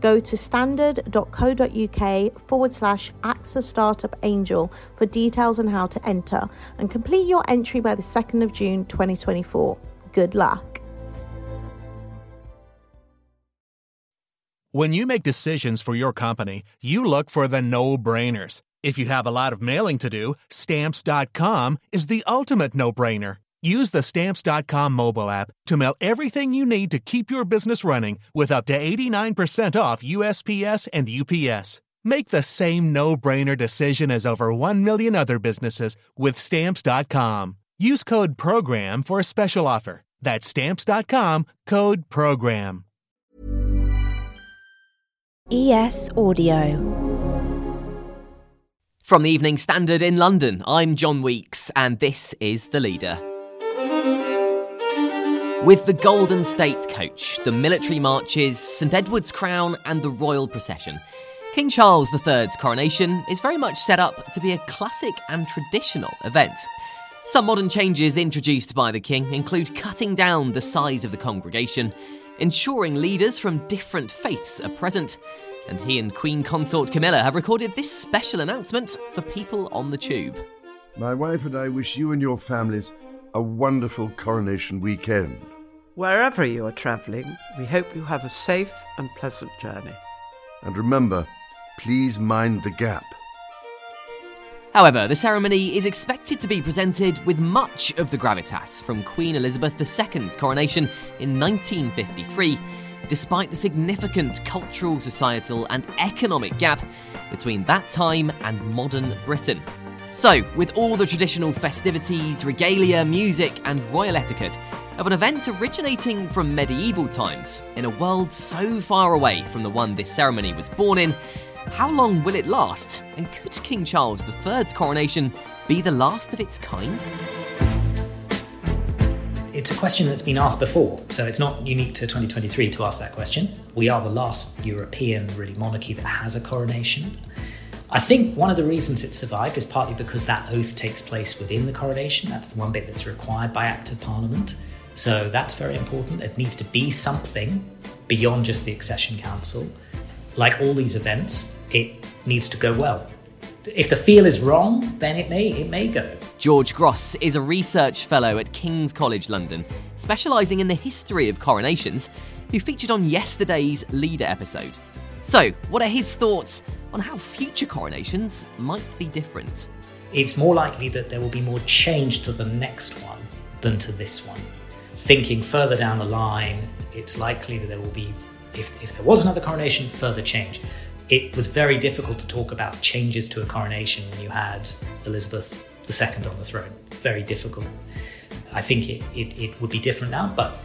Go to standard.co.uk forward slash AXA Startup Angel for details on how to enter and complete your entry by the 2nd of June 2024. Good luck. When you make decisions for your company, you look for the no brainers. If you have a lot of mailing to do, stamps.com is the ultimate no brainer. Use the stamps.com mobile app to mail everything you need to keep your business running with up to 89% off USPS and UPS. Make the same no brainer decision as over 1 million other businesses with stamps.com. Use code PROGRAM for a special offer. That's stamps.com code PROGRAM. ES Audio. From the Evening Standard in London, I'm John Weeks, and this is The Leader. With the Golden State Coach, the military marches, St Edward's crown, and the royal procession, King Charles III's coronation is very much set up to be a classic and traditional event. Some modern changes introduced by the King include cutting down the size of the congregation, ensuring leaders from different faiths are present, and he and Queen Consort Camilla have recorded this special announcement for people on the tube. My wife and I wish you and your families a wonderful coronation weekend. Wherever you are travelling, we hope you have a safe and pleasant journey. And remember, please mind the gap. However, the ceremony is expected to be presented with much of the gravitas from Queen Elizabeth II's coronation in 1953, despite the significant cultural, societal, and economic gap between that time and modern Britain. So, with all the traditional festivities, regalia, music, and royal etiquette of an event originating from medieval times in a world so far away from the one this ceremony was born in, how long will it last? And could King Charles III's coronation be the last of its kind? It's a question that's been asked before, so it's not unique to 2023 to ask that question. We are the last European really monarchy that has a coronation. I think one of the reasons it survived is partly because that oath takes place within the coronation. That's the one bit that's required by Act of Parliament. So that's very important. There needs to be something beyond just the Accession Council. Like all these events, it needs to go well. If the feel is wrong, then it may it may go. George Gross is a research fellow at King's College London, specialising in the history of coronations, who featured on yesterday's Leader episode. So, what are his thoughts on how future coronations might be different? It's more likely that there will be more change to the next one than to this one. Thinking further down the line, it's likely that there will be, if, if there was another coronation, further change it was very difficult to talk about changes to a coronation when you had Elizabeth II on the throne. Very difficult. I think it, it, it, would be different now, but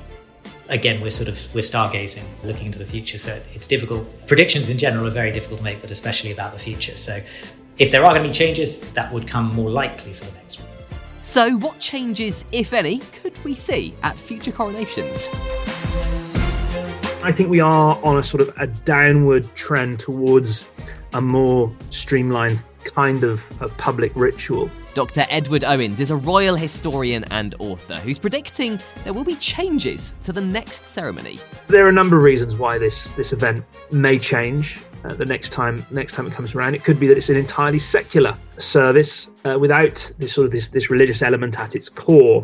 again, we're sort of we're stargazing, looking into the future. So it's difficult. Predictions in general are very difficult to make, but especially about the future. So if there are going to be changes, that would come more likely for the next one. So, what changes, if any, could we see at future coronations? I think we are on a sort of a downward trend towards a more streamlined kind of a public ritual. Dr. Edward Owens is a royal historian and author who's predicting there will be changes to the next ceremony. There are a number of reasons why this this event may change uh, the next time next time it comes around. It could be that it's an entirely secular service uh, without this sort of this this religious element at its core,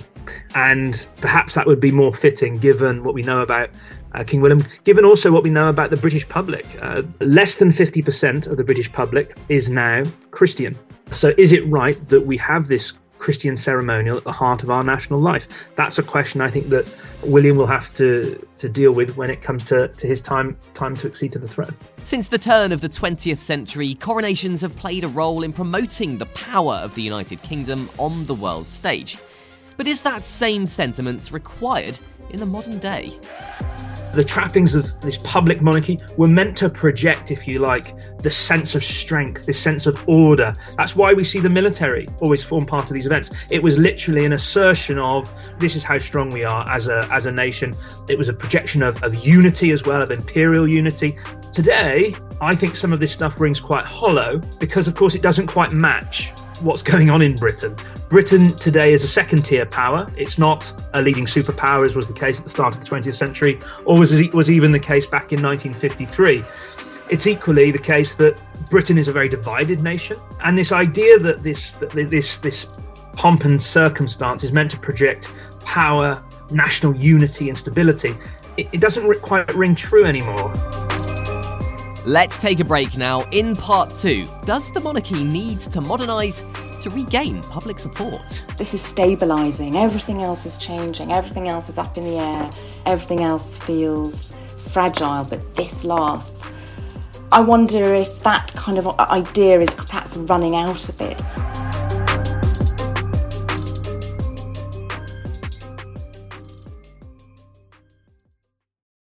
and perhaps that would be more fitting given what we know about uh, King William, given also what we know about the British public. Uh, less than 50% of the British public is now Christian. So, is it right that we have this Christian ceremonial at the heart of our national life? That's a question I think that William will have to, to deal with when it comes to, to his time, time to accede to the throne. Since the turn of the 20th century, coronations have played a role in promoting the power of the United Kingdom on the world stage. But is that same sentiment required in the modern day? The trappings of this public monarchy were meant to project, if you like, the sense of strength, this sense of order. That's why we see the military always form part of these events. It was literally an assertion of this is how strong we are as a as a nation. It was a projection of, of unity as well, of imperial unity. Today, I think some of this stuff rings quite hollow because, of course, it doesn't quite match what's going on in Britain. Britain today is a second tier power. It's not a leading superpower, as was the case at the start of the 20th century, or was, was even the case back in 1953. It's equally the case that Britain is a very divided nation, and this idea that this that this this pomp and circumstance is meant to project power, national unity, and stability, it, it doesn't quite ring true anymore. Let's take a break now. In part two, does the monarchy need to modernise to regain public support? This is stabilising. Everything else is changing. Everything else is up in the air. Everything else feels fragile, but this lasts. I wonder if that kind of idea is perhaps running out a bit.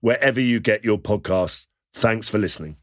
wherever you get your podcasts. Thanks for listening.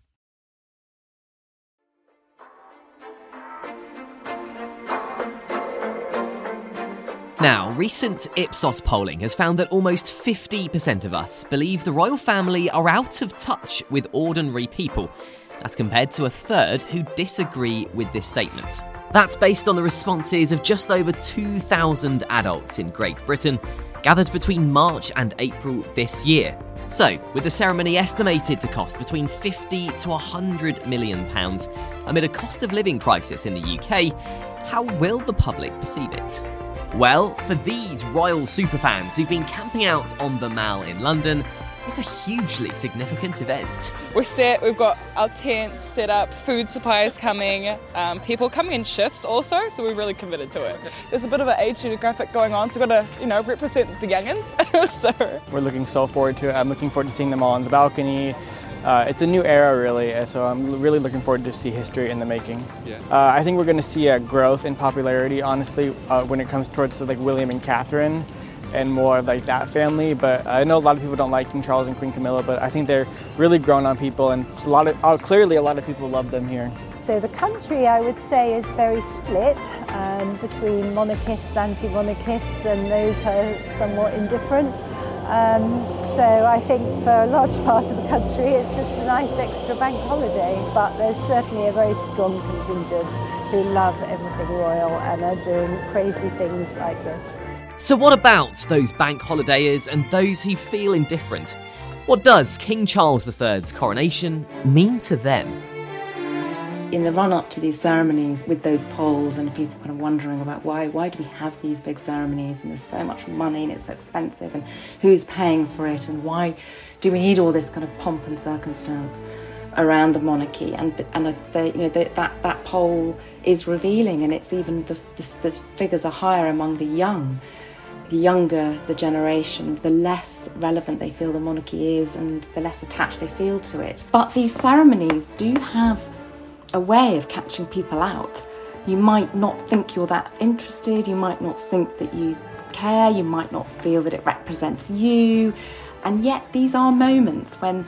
Now, recent Ipsos polling has found that almost 50% of us believe the royal family are out of touch with ordinary people. That's compared to a third who disagree with this statement. That's based on the responses of just over 2,000 adults in Great Britain, gathered between March and April this year. So, with the ceremony estimated to cost between 50 to 100 million pounds amid a cost of living crisis in the UK, how will the public perceive it? Well, for these royal superfans who've been camping out on the Mall in London, it's a hugely significant event. We're set, we've got our tents set up, food supplies coming, um, people coming in shifts also, so we're really committed to it. There's a bit of an age demographic going on, so we've got to, you know, represent the youngins. so We're looking so forward to it. I'm looking forward to seeing them all on the balcony. Uh, it's a new era, really, so I'm really looking forward to see history in the making. Yeah. Uh, I think we're going to see a growth in popularity, honestly, uh, when it comes towards the, like William and Catherine and more of like that family. But I know a lot of people don't like King Charles and Queen Camilla, but I think they're really grown on people, and a lot of uh, clearly a lot of people love them here. So the country, I would say, is very split um, between monarchists, anti-monarchists, and those who are somewhat indifferent. Um, so I think for a large part of the country it's just a nice extra bank holiday, but there's certainly a very strong contingent who love everything royal and are doing crazy things like this. So, what about those bank holidayers and those who feel indifferent? What does King Charles III's coronation mean to them? In the run up to these ceremonies, with those polls and people kind of wondering about why why do we have these big ceremonies and there's so much money and it's so expensive and who's paying for it and why do we need all this kind of pomp and circumstance? around the monarchy, and and you know that that poll is revealing, and it's even the, the, the figures are higher among the young the younger the generation, the less relevant they feel the monarchy is and the less attached they feel to it. But these ceremonies do have a way of catching people out. You might not think you're that interested, you might not think that you care, you might not feel that it represents you, and yet these are moments when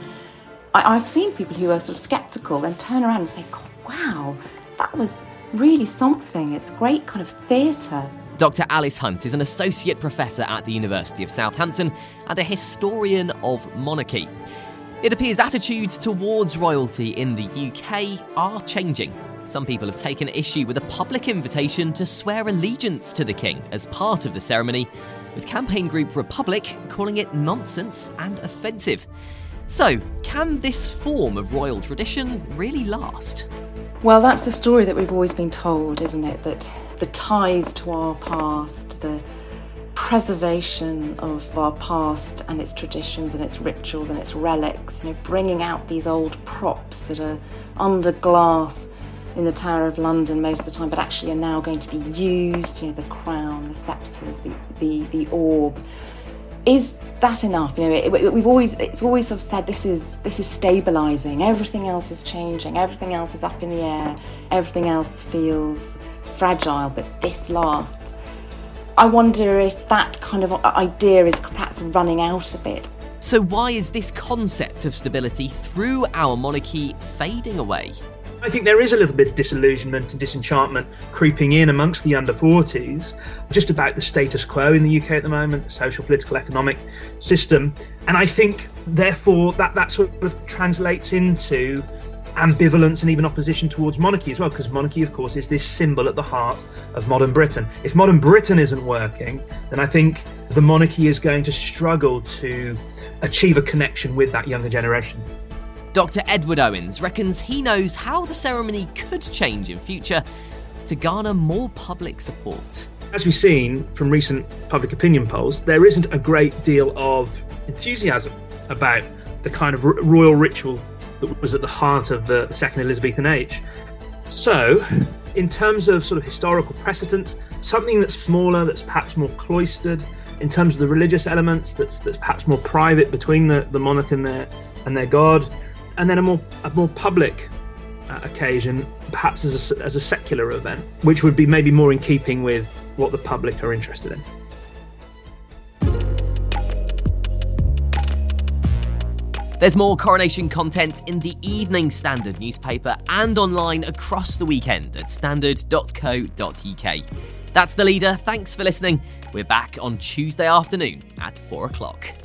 I, have seen people who are sort of skeptical and turn around and say, wow, that was really something. It's great kind of theatre. Dr. Alice Hunt is an associate professor at the University of Southampton and a historian of monarchy. It appears attitudes towards royalty in the UK are changing. Some people have taken issue with a public invitation to swear allegiance to the King as part of the ceremony, with campaign group Republic calling it nonsense and offensive. So, can this form of royal tradition really last? Well, that's the story that we've always been told, isn't it? That the ties to our past, the preservation of our past and its traditions and its rituals and its relics, you know, bringing out these old props that are under glass in the Tower of London most of the time, but actually are now going to be used, you know, the crown, the sceptres, the, the, the orb. Is that enough? You know, it, we've always it's always sort of said this is this is stabilising. Everything else is changing. Everything else is up in the air. Everything else feels fragile, but this lasts. I wonder if that kind of idea is perhaps running out a bit. So, why is this concept of stability through our monarchy fading away? I think there is a little bit of disillusionment and disenchantment creeping in amongst the under 40s just about the status quo in the UK at the moment, the social, political, economic system. And I think, therefore, that, that sort of translates into ambivalence and even opposition towards monarchy as well, because monarchy, of course, is this symbol at the heart of modern Britain. If modern Britain isn't working, then I think the monarchy is going to struggle to achieve a connection with that younger generation. Dr. Edward Owens reckons he knows how the ceremony could change in future to garner more public support. As we've seen from recent public opinion polls, there isn't a great deal of enthusiasm about the kind of royal ritual that was at the heart of the second Elizabethan age. So, in terms of sort of historical precedent, something that's smaller, that's perhaps more cloistered, in terms of the religious elements, that's that's perhaps more private between the, the monarch and their and their god, and then a more a more public uh, occasion, perhaps as a, as a secular event, which would be maybe more in keeping with what the public are interested in. There's more coronation content in the Evening Standard newspaper and online across the weekend at standard.co.uk. That's the leader. Thanks for listening. We're back on Tuesday afternoon at 4 o'clock.